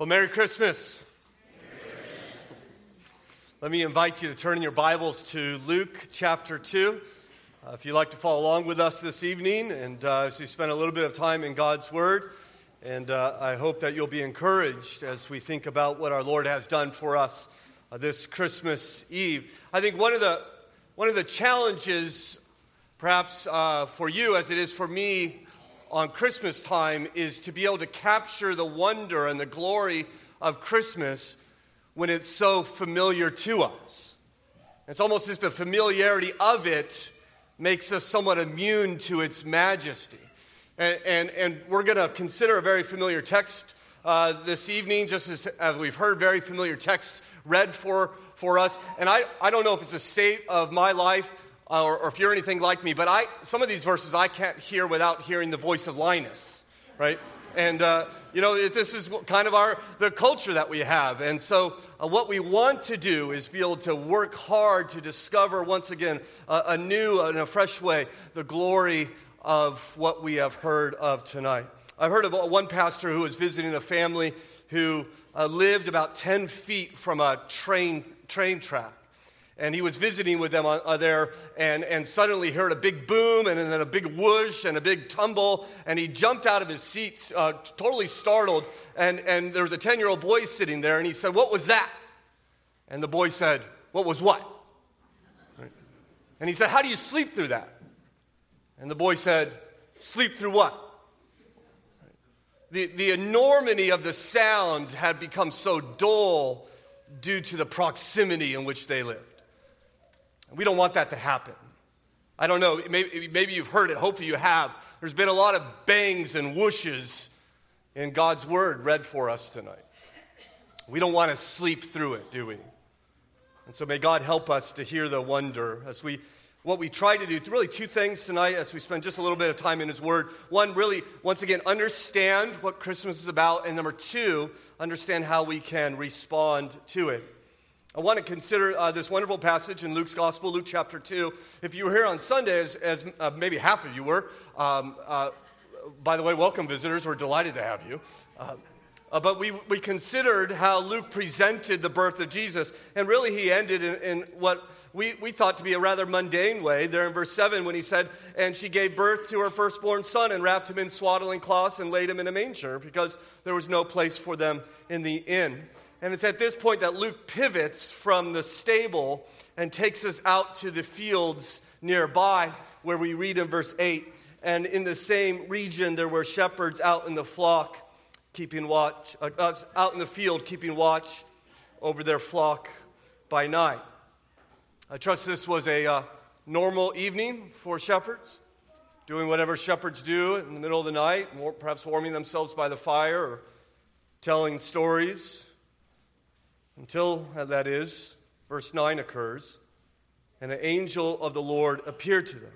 Well, Merry Christmas. Let me invite you to turn in your Bibles to Luke chapter 2. Uh, if you'd like to follow along with us this evening, and uh, as we spend a little bit of time in God's Word, and uh, I hope that you'll be encouraged as we think about what our Lord has done for us uh, this Christmas Eve. I think one of the, one of the challenges, perhaps uh, for you as it is for me, on Christmas time is to be able to capture the wonder and the glory of Christmas when it's so familiar to us. It's almost as the familiarity of it makes us somewhat immune to its majesty. And, and, and we're going to consider a very familiar text uh, this evening, just as, as we've heard very familiar text read for, for us. And I, I don't know if it's a state of my life or, or, if you're anything like me, but I, some of these verses I can't hear without hearing the voice of Linus, right? And, uh, you know, it, this is kind of our, the culture that we have. And so uh, what we want to do is be able to work hard to discover once again a new and a fresh way the glory of what we have heard of tonight. I've heard of one pastor who was visiting a family who uh, lived about 10 feet from a train, train track and he was visiting with them uh, there and, and suddenly heard a big boom and then a big whoosh and a big tumble and he jumped out of his seat uh, totally startled and, and there was a 10 year old boy sitting there and he said what was that? And the boy said what was what? And he said how do you sleep through that? And the boy said sleep through what? The, the enormity of the sound had become so dull due to the proximity in which they lived we don't want that to happen. I don't know, maybe, maybe you've heard it, hopefully you have. There's been a lot of bangs and whooshes in God's word read for us tonight. We don't want to sleep through it, do we? And so may God help us to hear the wonder as we what we try to do really two things tonight as we spend just a little bit of time in his word one really once again understand what christmas is about and number two understand how we can respond to it I want to consider uh, this wonderful passage in Luke's Gospel, Luke chapter 2. If you were here on Sunday, as, as uh, maybe half of you were, um, uh, by the way, welcome visitors. We're delighted to have you. Uh, uh, but we, we considered how Luke presented the birth of Jesus, and really he ended in, in what we, we thought to be a rather mundane way there in verse 7 when he said, And she gave birth to her firstborn son and wrapped him in swaddling cloths and laid him in a manger because there was no place for them in the inn. And it's at this point that Luke pivots from the stable and takes us out to the fields nearby, where we read in verse 8. And in the same region, there were shepherds out in the flock, keeping watch, uh, out in the field, keeping watch over their flock by night. I trust this was a uh, normal evening for shepherds, doing whatever shepherds do in the middle of the night, perhaps warming themselves by the fire or telling stories until, uh, that is, verse 9 occurs, and an angel of the Lord appeared to them.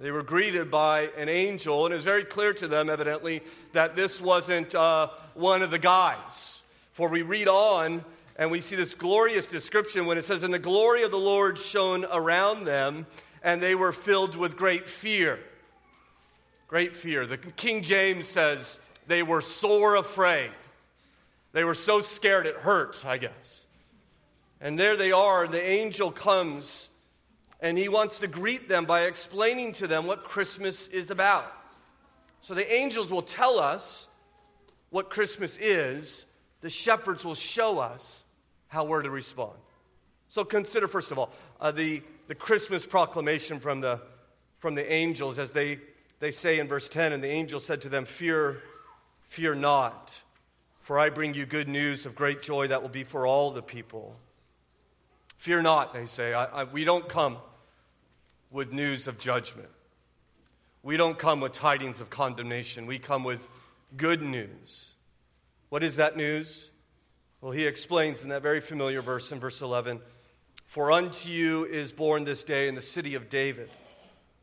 They were greeted by an angel, and it was very clear to them, evidently, that this wasn't uh, one of the guys. For we read on, and we see this glorious description when it says, And the glory of the Lord shone around them, and they were filled with great fear. Great fear. The King James says, They were sore afraid. They were so scared it hurt, I guess. And there they are. and The angel comes and he wants to greet them by explaining to them what Christmas is about. So the angels will tell us what Christmas is, the shepherds will show us how we're to respond. So consider, first of all, uh, the, the Christmas proclamation from the, from the angels as they, they say in verse 10 And the angel said to them, Fear, fear not. For I bring you good news of great joy that will be for all the people. Fear not, they say. I, I, we don't come with news of judgment. We don't come with tidings of condemnation. We come with good news. What is that news? Well, he explains in that very familiar verse in verse 11 For unto you is born this day in the city of David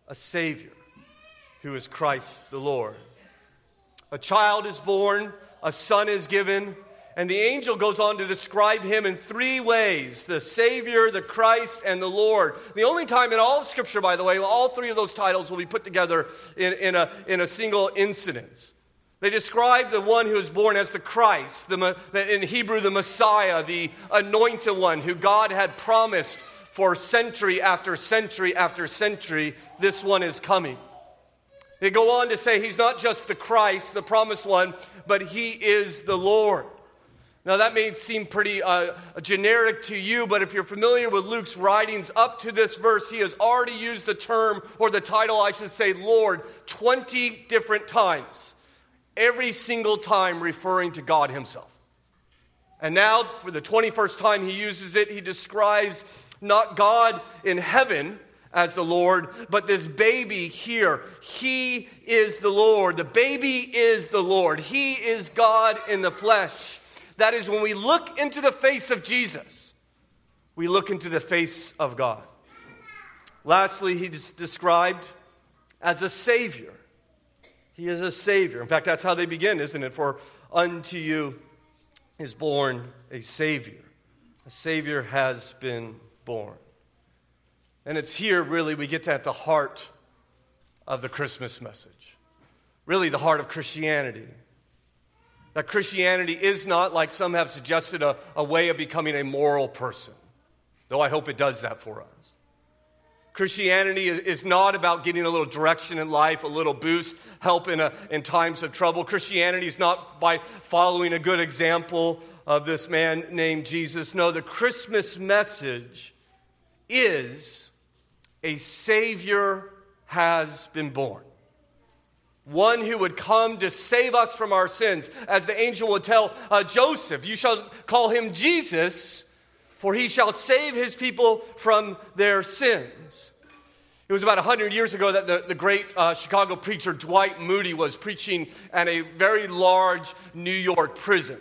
a Savior who is Christ the Lord. A child is born a son is given. And the angel goes on to describe him in three ways the Savior, the Christ, and the Lord. The only time in all of Scripture, by the way, all three of those titles will be put together in, in, a, in a single incident. They describe the one who is born as the Christ, the, in Hebrew, the Messiah, the anointed one who God had promised for century after century after century. This one is coming. They go on to say he's not just the Christ, the promised one, but he is the Lord. Now, that may seem pretty uh, generic to you, but if you're familiar with Luke's writings up to this verse, he has already used the term, or the title, I should say, Lord, 20 different times every single time referring to God Himself. And now, for the 21st time he uses it, he describes not God in heaven as the Lord, but this baby here. He is the Lord. The baby is the Lord. He is God in the flesh. That is, when we look into the face of Jesus, we look into the face of God. Lastly, he is described as a Savior. He is a Savior. In fact, that's how they begin, isn't it? For unto you is born a Savior. A Savior has been born. And it's here, really, we get to at the heart of the Christmas message. Really, the heart of Christianity. That Christianity is not, like some have suggested, a, a way of becoming a moral person, though I hope it does that for us. Christianity is not about getting a little direction in life, a little boost, help in, a, in times of trouble. Christianity is not by following a good example of this man named Jesus. No, the Christmas message is a Savior has been born. One who would come to save us from our sins. As the angel would tell uh, Joseph, You shall call him Jesus, for he shall save his people from their sins. It was about 100 years ago that the, the great uh, Chicago preacher Dwight Moody was preaching at a very large New York prison.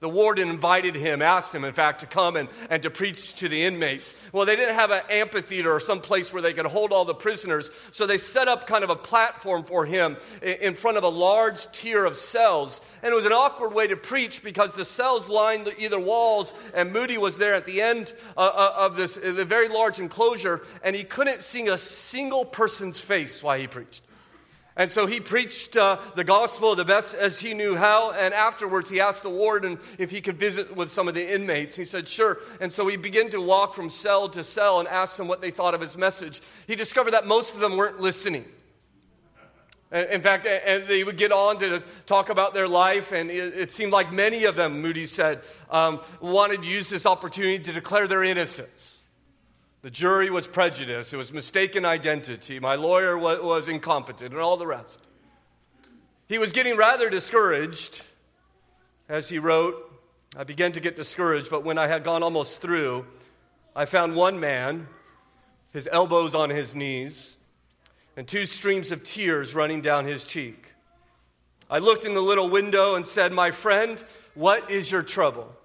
The warden invited him, asked him, in fact, to come and, and to preach to the inmates. Well, they didn't have an amphitheater or some place where they could hold all the prisoners, so they set up kind of a platform for him in front of a large tier of cells. And it was an awkward way to preach because the cells lined either walls, and Moody was there at the end uh, uh, of this the very large enclosure, and he couldn't see a single person's face while he preached. And so he preached uh, the gospel the best as he knew how. And afterwards, he asked the warden if he could visit with some of the inmates. He said, sure. And so he began to walk from cell to cell and ask them what they thought of his message. He discovered that most of them weren't listening. In fact, and they would get on to talk about their life, and it seemed like many of them, Moody said, um, wanted to use this opportunity to declare their innocence. The jury was prejudiced. It was mistaken identity. My lawyer was, was incompetent, and all the rest. He was getting rather discouraged as he wrote. I began to get discouraged, but when I had gone almost through, I found one man, his elbows on his knees, and two streams of tears running down his cheek. I looked in the little window and said, My friend, what is your trouble?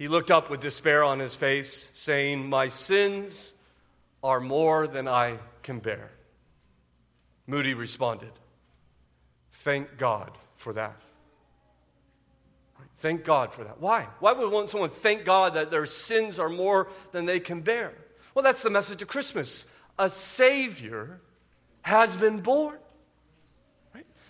He looked up with despair on his face, saying, My sins are more than I can bear. Moody responded, Thank God for that. Thank God for that. Why? Why would someone thank God that their sins are more than they can bear? Well, that's the message of Christmas. A Savior has been born.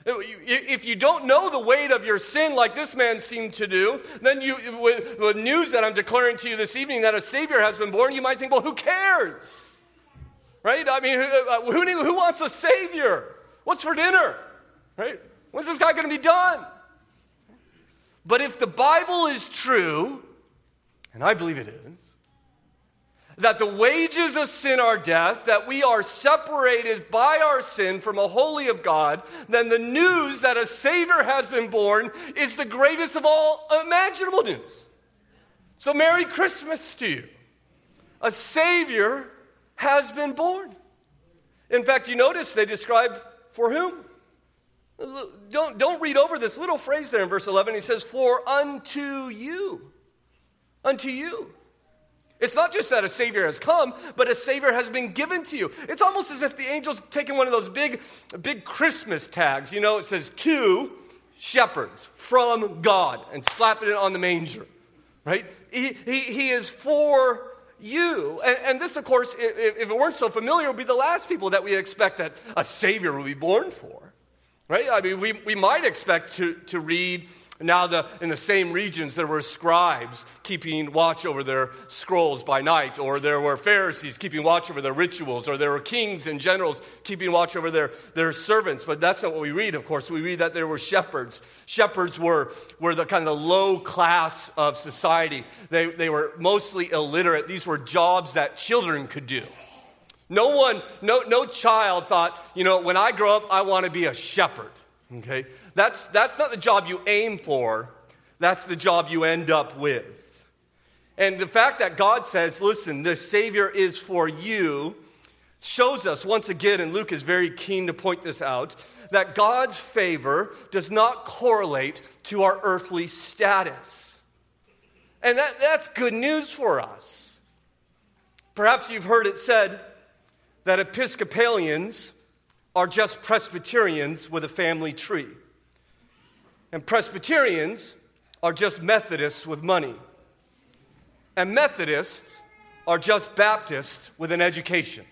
If you don't know the weight of your sin like this man seemed to do, then you, with, with news that I'm declaring to you this evening that a Savior has been born, you might think, well, who cares? Right? I mean, who, uh, who, who wants a Savior? What's for dinner? Right? When's this guy going to be done? But if the Bible is true, and I believe it is, that the wages of sin are death, that we are separated by our sin from a holy of God, then the news that a Savior has been born is the greatest of all imaginable news. So, Merry Christmas to you. A Savior has been born. In fact, you notice they describe for whom? Don't, don't read over this little phrase there in verse 11. He says, For unto you. Unto you. It's not just that a Savior has come, but a Savior has been given to you. It's almost as if the angel's taking one of those big, big Christmas tags. You know, it says to shepherds from God and slapping it on the manger, right? He, he, he is for you. And, and this, of course, if, if, it weren't so familiar, would be the last people that we expect that a Savior would be born for. right? I mean, we, we might expect to, to read now, the, in the same regions, there were scribes keeping watch over their scrolls by night, or there were Pharisees keeping watch over their rituals, or there were kings and generals keeping watch over their, their servants. But that's not what we read, of course. We read that there were shepherds. Shepherds were, were the kind of the low class of society, they, they were mostly illiterate. These were jobs that children could do. No one, no, no child thought, you know, when I grow up, I want to be a shepherd. Okay? That's, that's not the job you aim for, that's the job you end up with. And the fact that God says, listen, the Savior is for you, shows us once again, and Luke is very keen to point this out, that God's favor does not correlate to our earthly status. And that, that's good news for us. Perhaps you've heard it said that Episcopalians are just Presbyterians with a family tree. And Presbyterians are just Methodists with money. And Methodists are just Baptists with an education.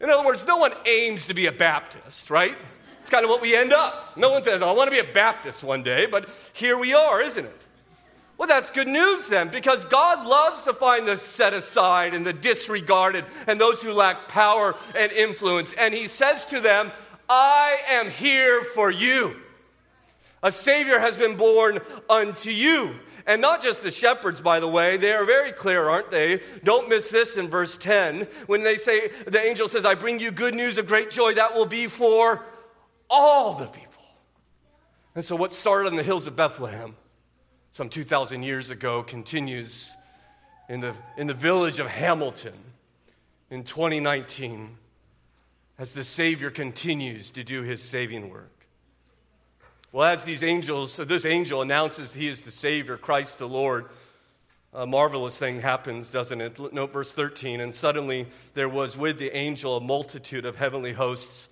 In other words, no one aims to be a Baptist, right? It's kind of what we end up. No one says, I want to be a Baptist one day, but here we are, isn't it? Well, that's good news then, because God loves to find the set aside and the disregarded and those who lack power and influence. And He says to them, I am here for you. A Savior has been born unto you. And not just the shepherds, by the way. They are very clear, aren't they? Don't miss this in verse 10. When they say, the angel says, I bring you good news of great joy, that will be for all the people. And so, what started on the hills of Bethlehem some 2,000 years ago continues in the, in the village of Hamilton in 2019 as the Savior continues to do his saving work. Well, as these angels, this angel announces he is the Savior, Christ the Lord, a marvelous thing happens, doesn't it? Note verse 13. And suddenly there was with the angel a multitude of heavenly hosts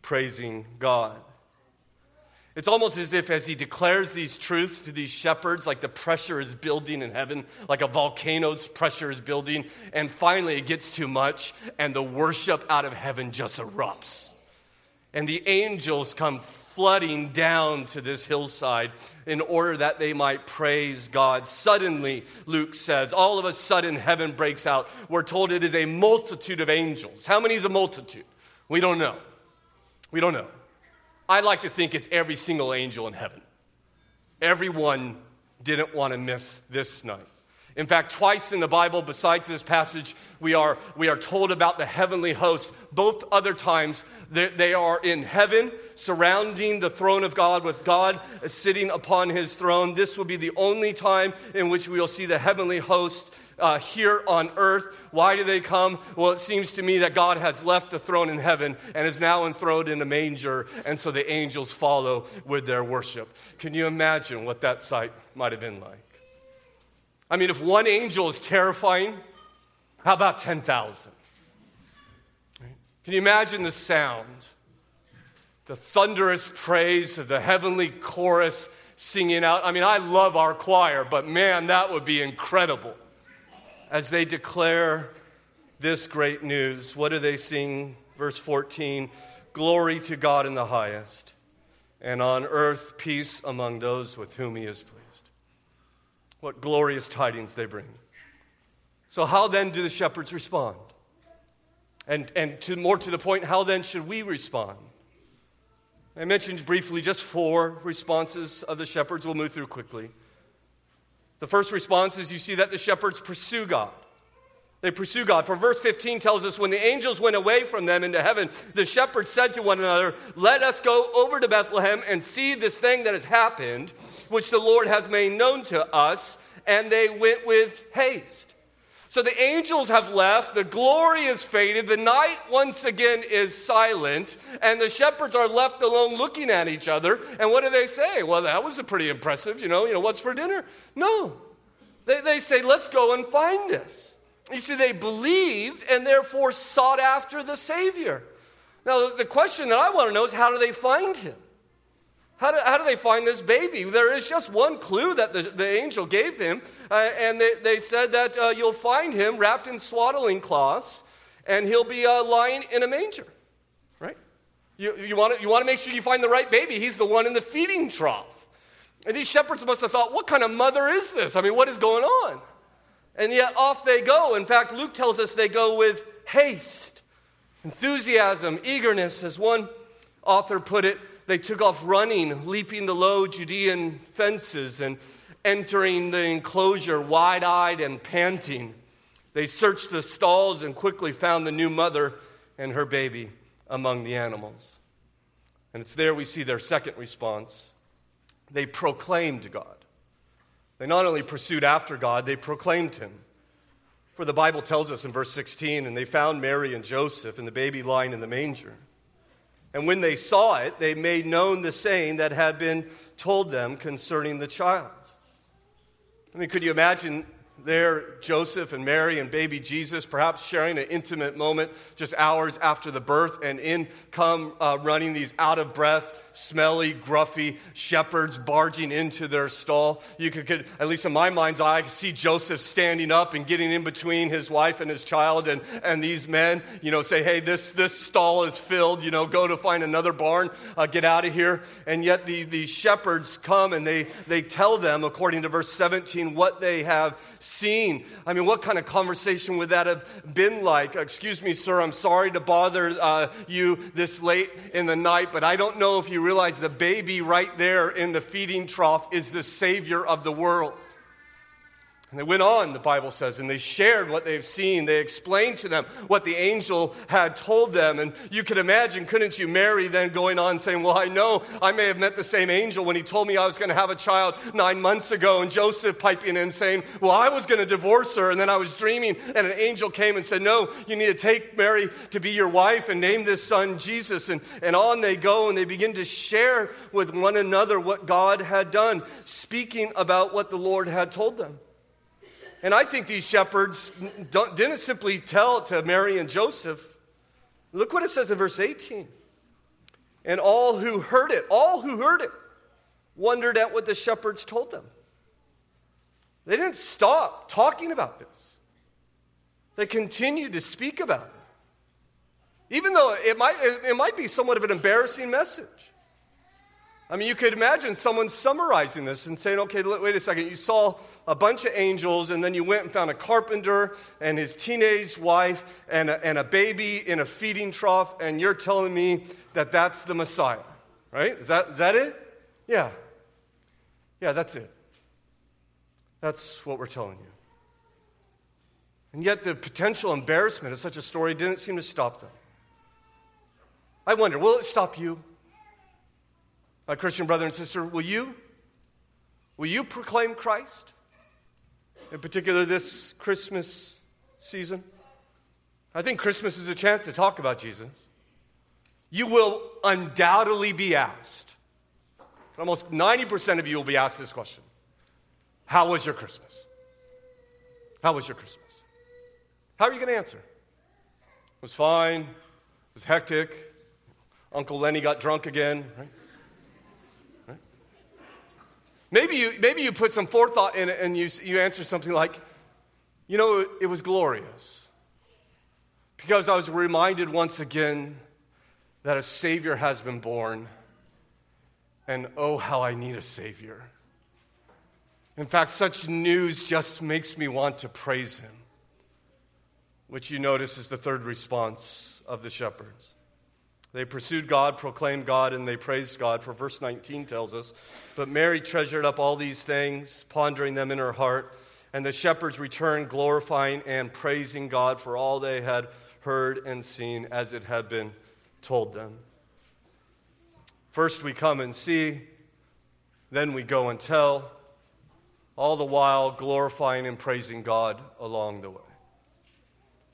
praising God. It's almost as if, as he declares these truths to these shepherds, like the pressure is building in heaven, like a volcano's pressure is building, and finally it gets too much, and the worship out of heaven just erupts. And the angels come flooding down to this hillside in order that they might praise God. Suddenly, Luke says, all of a sudden heaven breaks out. We're told it is a multitude of angels. How many is a multitude? We don't know. We don't know. I like to think it's every single angel in heaven. Everyone didn't want to miss this night. In fact, twice in the Bible, besides this passage, we are, we are told about the heavenly host. Both other times, they, they are in heaven, surrounding the throne of God, with God sitting upon his throne. This will be the only time in which we will see the heavenly host uh, here on earth. Why do they come? Well, it seems to me that God has left the throne in heaven and is now enthroned in a manger, and so the angels follow with their worship. Can you imagine what that sight might have been like? I mean, if one angel is terrifying, how about 10,000? Can you imagine the sound? The thunderous praise of the heavenly chorus singing out. I mean, I love our choir, but man, that would be incredible. As they declare this great news, what do they sing? Verse 14 Glory to God in the highest, and on earth peace among those with whom he is pleased. What glorious tidings they bring. So, how then do the shepherds respond? And, and to, more to the point, how then should we respond? I mentioned briefly just four responses of the shepherds. We'll move through quickly. The first response is you see that the shepherds pursue God. They pursue God. For verse 15 tells us when the angels went away from them into heaven, the shepherds said to one another, Let us go over to Bethlehem and see this thing that has happened, which the Lord has made known to us. And they went with haste. So the angels have left, the glory is faded, the night once again is silent, and the shepherds are left alone looking at each other. And what do they say? Well, that was a pretty impressive, you know, you know, what's for dinner? No. They, they say, let's go and find this. You see, they believed and therefore sought after the Savior. Now, the question that I want to know is how do they find him? How do, how do they find this baby? There is just one clue that the, the angel gave him, uh, and they, they said that uh, you'll find him wrapped in swaddling cloths, and he'll be uh, lying in a manger, right? You, you want to you wanna make sure you find the right baby. He's the one in the feeding trough. And these shepherds must have thought, what kind of mother is this? I mean, what is going on? And yet off they go. In fact, Luke tells us they go with haste, enthusiasm, eagerness. As one author put it, they took off running, leaping the low Judean fences and entering the enclosure wide eyed and panting. They searched the stalls and quickly found the new mother and her baby among the animals. And it's there we see their second response. They proclaimed God. They not only pursued after God, they proclaimed him. For the Bible tells us in verse 16, and they found Mary and Joseph and the baby lying in the manger. And when they saw it, they made known the saying that had been told them concerning the child. I mean, could you imagine there, Joseph and Mary and baby Jesus, perhaps sharing an intimate moment just hours after the birth, and in come uh, running these out of breath, smelly, gruffy shepherds barging into their stall. You could, could, at least in my mind's eye, I could see Joseph standing up and getting in between his wife and his child, and, and these men, you know, say, hey, this, this stall is filled, you know, go to find another barn, uh, get out of here. And yet the, these shepherds come and they, they tell them, according to verse 17, what they have seen. I mean, what kind of conversation would that have been like? Excuse me, sir, I'm sorry to bother uh, you this late in the night, but I don't know if you realize the baby right there in the feeding trough is the Savior of the world. And they went on, the Bible says, and they shared what they've seen. They explained to them what the angel had told them. And you could imagine, couldn't you, Mary then going on saying, Well, I know I may have met the same angel when he told me I was going to have a child nine months ago. And Joseph piping in saying, Well, I was going to divorce her. And then I was dreaming, and an angel came and said, No, you need to take Mary to be your wife and name this son Jesus. And, and on they go, and they begin to share with one another what God had done, speaking about what the Lord had told them. And I think these shepherds didn't simply tell to Mary and Joseph. Look what it says in verse 18. And all who heard it, all who heard it, wondered at what the shepherds told them. They didn't stop talking about this, they continued to speak about it. Even though it might, it might be somewhat of an embarrassing message. I mean, you could imagine someone summarizing this and saying, okay, wait a second, you saw a bunch of angels, and then you went and found a carpenter and his teenage wife and a, and a baby in a feeding trough, and you're telling me that that's the Messiah, right? Is that, is that it? Yeah. Yeah, that's it. That's what we're telling you. And yet, the potential embarrassment of such a story didn't seem to stop them. I wonder, will it stop you? My Christian brother and sister, will you? Will you proclaim Christ? in particular this Christmas season? I think Christmas is a chance to talk about Jesus. You will undoubtedly be asked. Almost 90% of you will be asked this question How was your Christmas? How was your Christmas? How are you going to answer? It was fine. It was hectic. Uncle Lenny got drunk again, right? Maybe you, maybe you put some forethought in it and you, you answer something like, you know, it, it was glorious. Because I was reminded once again that a Savior has been born. And oh, how I need a Savior. In fact, such news just makes me want to praise Him, which you notice is the third response of the shepherds. They pursued God, proclaimed God, and they praised God, for verse 19 tells us. But Mary treasured up all these things, pondering them in her heart. And the shepherds returned, glorifying and praising God for all they had heard and seen as it had been told them. First we come and see, then we go and tell, all the while glorifying and praising God along the way.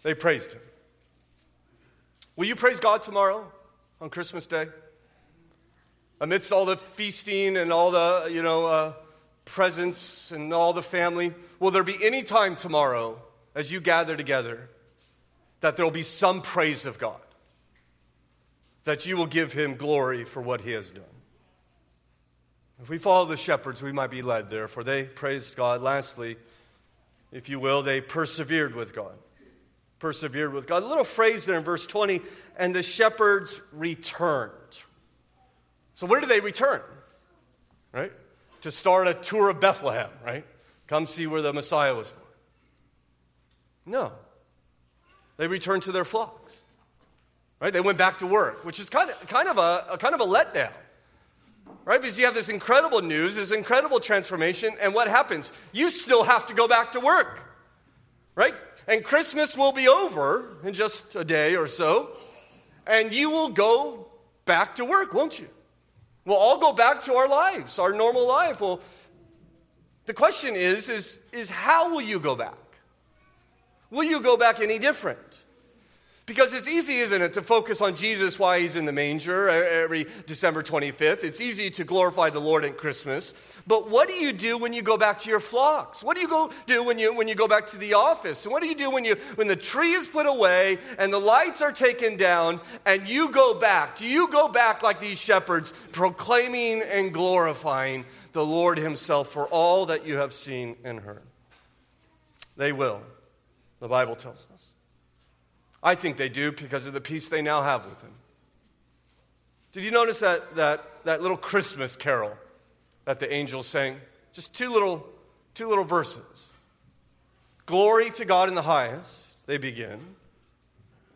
They praised Him. Will you praise God tomorrow? On Christmas Day? Amidst all the feasting and all the, you know, uh, presents and all the family, will there be any time tomorrow as you gather together that there will be some praise of God? That you will give him glory for what he has done. If we follow the shepherds, we might be led there, for they praised God. Lastly, if you will, they persevered with God persevered with God. A little phrase there in verse 20, and the shepherds returned. So, where did they return? Right? To start a tour of Bethlehem, right? Come see where the Messiah was born. No. They returned to their flocks. Right? They went back to work, which is kind of, kind of, a, a kind of a letdown. Right? Because you have this incredible news, this incredible transformation, and what happens? You still have to go back to work. Right? And Christmas will be over in just a day or so, and you will go back to work, won't you? We'll all go back to our lives, our normal life. Well, the question is, is, is how will you go back? Will you go back any different? Because it's easy, isn't it, to focus on Jesus while he's in the manger every December 25th. It's easy to glorify the Lord at Christmas. But what do you do when you go back to your flocks? What do you go do when you, when you go back to the office? And what do you do when, you, when the tree is put away and the lights are taken down and you go back? Do you go back like these shepherds, proclaiming and glorifying the Lord himself for all that you have seen and heard? They will, the Bible tells us. I think they do because of the peace they now have with Him. Did you notice that, that, that little Christmas carol that the angels sang? Just two little, two little verses. Glory to God in the highest, they begin.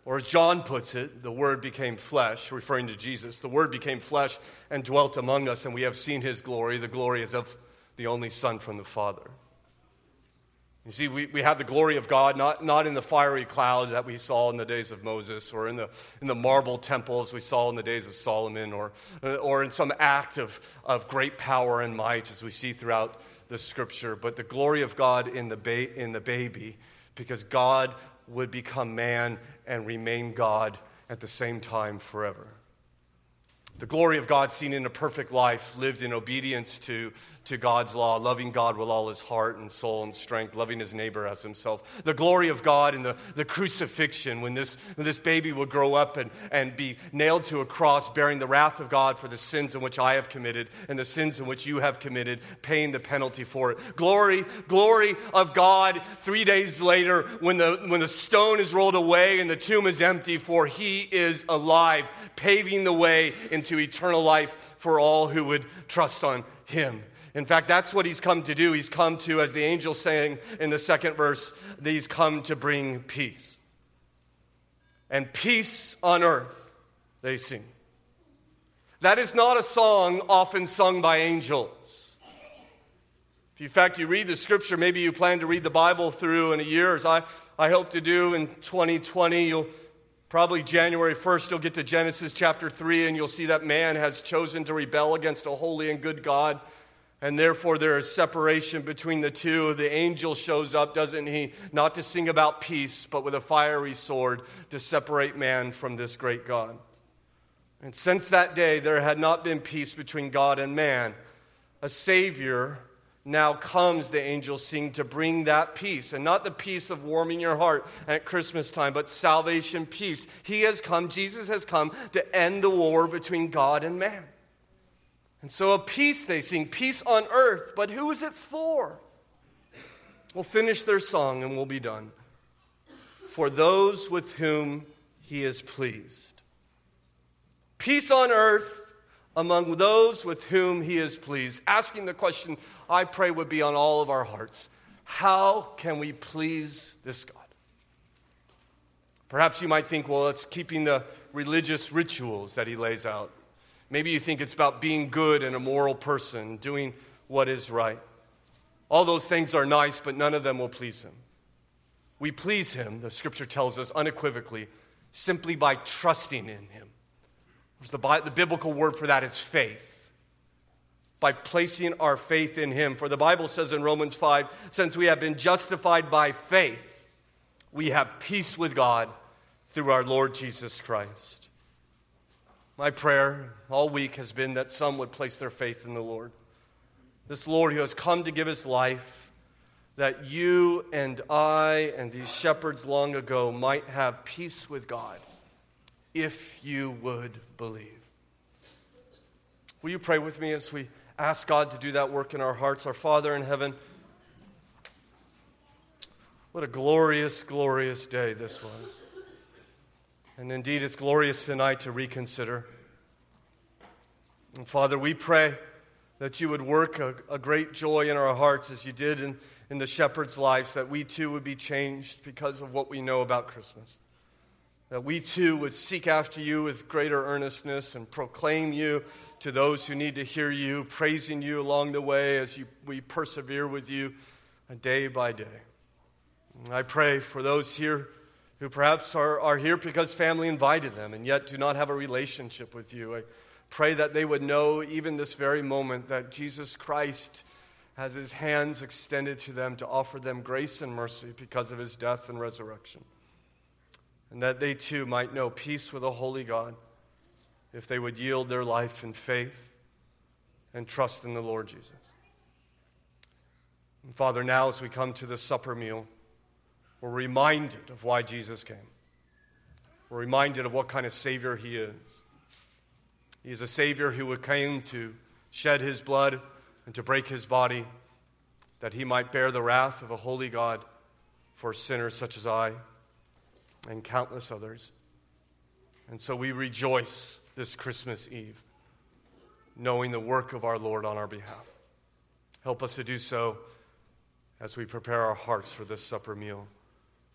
Or as John puts it, the Word became flesh, referring to Jesus. The Word became flesh and dwelt among us, and we have seen His glory. The glory is of the only Son from the Father. You see, we, we have the glory of God not, not in the fiery cloud that we saw in the days of Moses or in the, in the marble temples we saw in the days of Solomon or, uh, or in some act of, of great power and might as we see throughout the scripture, but the glory of God in the, ba- in the baby because God would become man and remain God at the same time forever. The glory of God seen in a perfect life, lived in obedience to, to God's law, loving God with all his heart and soul and strength, loving his neighbor as himself. The glory of God in the, the crucifixion, when this, when this baby would grow up and, and be nailed to a cross, bearing the wrath of God for the sins in which I have committed and the sins in which you have committed, paying the penalty for it. Glory, glory of God three days later when the, when the stone is rolled away and the tomb is empty, for he is alive, paving the way into eternal life for all who would trust on him. In fact, that's what he's come to do. He's come to, as the angel saying in the second verse, he's come to bring peace. And peace on earth, they sing. That is not a song often sung by angels. If, in fact, you read the scripture, maybe you plan to read the Bible through in a year, as I, I hope to do in 2020, you'll Probably January 1st, you'll get to Genesis chapter 3, and you'll see that man has chosen to rebel against a holy and good God. And therefore, there is separation between the two. The angel shows up, doesn't he? Not to sing about peace, but with a fiery sword to separate man from this great God. And since that day, there had not been peace between God and man. A Savior now comes, the angels sing, to bring that peace. And not the peace of warming your heart at Christmas time, but salvation peace. He has come, Jesus has come to end the war between God and man. And so a peace they sing, peace on earth. But who is it for? We'll finish their song and we'll be done. For those with whom he is pleased. Peace on earth among those with whom he is pleased. Asking the question, I pray, would be on all of our hearts how can we please this God? Perhaps you might think, well, it's keeping the religious rituals that he lays out. Maybe you think it's about being good and a moral person, doing what is right. All those things are nice, but none of them will please him. We please him, the scripture tells us unequivocally, simply by trusting in him. The, the biblical word for that is faith. By placing our faith in Him. For the Bible says in Romans 5 since we have been justified by faith, we have peace with God through our Lord Jesus Christ. My prayer all week has been that some would place their faith in the Lord. This Lord who has come to give His life, that you and I and these shepherds long ago might have peace with God if you would believe. Will you pray with me as we ask God to do that work in our hearts? Our Father in heaven, What a glorious, glorious day this was. And indeed, it's glorious tonight to reconsider. And Father, we pray that you would work a, a, great joy in our hearts as you did in, in the shepherds' lives, that we too would be changed because of what we know about Christmas. That we too would seek after you with greater earnestness and proclaim you to those who need to hear you, praising you along the way as you, we persevere with you uh, day by day. I pray for those here who perhaps are, are here because family invited them and yet do not have a relationship with you. I pray that they would know, even this very moment, that Jesus Christ has his hands extended to them to offer them grace and mercy because of his death and resurrection. And that they too might know peace with a holy God if they would yield their life in faith and trust in the Lord Jesus. And Father, now as we come to the supper meal, we're reminded of why Jesus came. We're reminded of what kind of Savior He is. He is a Savior who came to shed His blood and to break His body that He might bear the wrath of a holy God for sinners such as I and countless others. And so we rejoice this Christmas Eve, knowing the work of our Lord on our behalf. Help us to do so as we prepare our hearts for this supper meal.